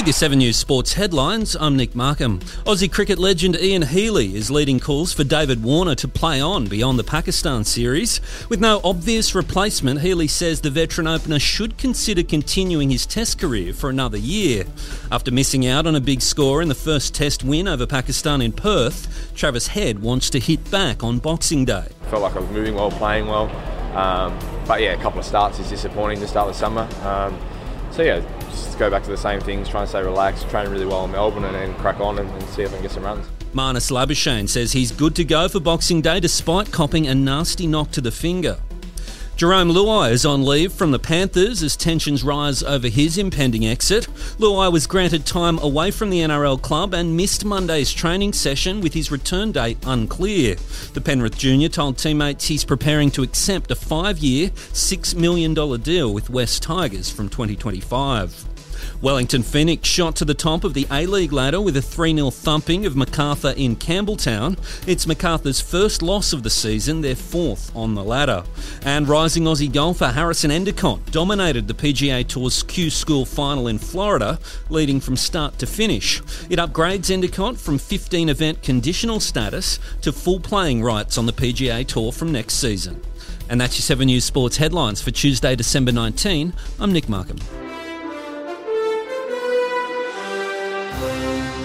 With your 7 News Sports headlines, I'm Nick Markham. Aussie cricket legend Ian Healy is leading calls for David Warner to play on beyond the Pakistan series. With no obvious replacement, Healy says the veteran opener should consider continuing his Test career for another year. After missing out on a big score in the first Test win over Pakistan in Perth, Travis Head wants to hit back on Boxing Day. Felt like I was moving well, playing well. Um, but yeah, a couple of starts is disappointing to start the summer. Um, so yeah, just go back to the same things, try and stay relaxed, train really well in Melbourne, and then crack on and, and see if I can get some runs. Marnus Labuschagne says he's good to go for Boxing Day despite copping a nasty knock to the finger. Jarome Luai is on leave from the Panthers as tensions rise over his impending exit. Luai was granted time away from the NRL club and missed Monday's training session with his return date unclear. The Penrith junior told teammates he's preparing to accept a five year, $6 million deal with West Tigers from 2025. Wellington Phoenix shot to the top of the A League ladder with a 3 0 thumping of Macarthur in Campbelltown. It's Macarthur's first loss of the season, their fourth on the ladder. And rising Aussie golfer Harrison Endicott dominated the PGA Tour's Q School final in Florida, leading from start to finish. It upgrades Endicott from 15 event conditional status to full playing rights on the PGA Tour from next season. And that's your 7 News Sports headlines for Tuesday, December 19. I'm Nick Markham. thank you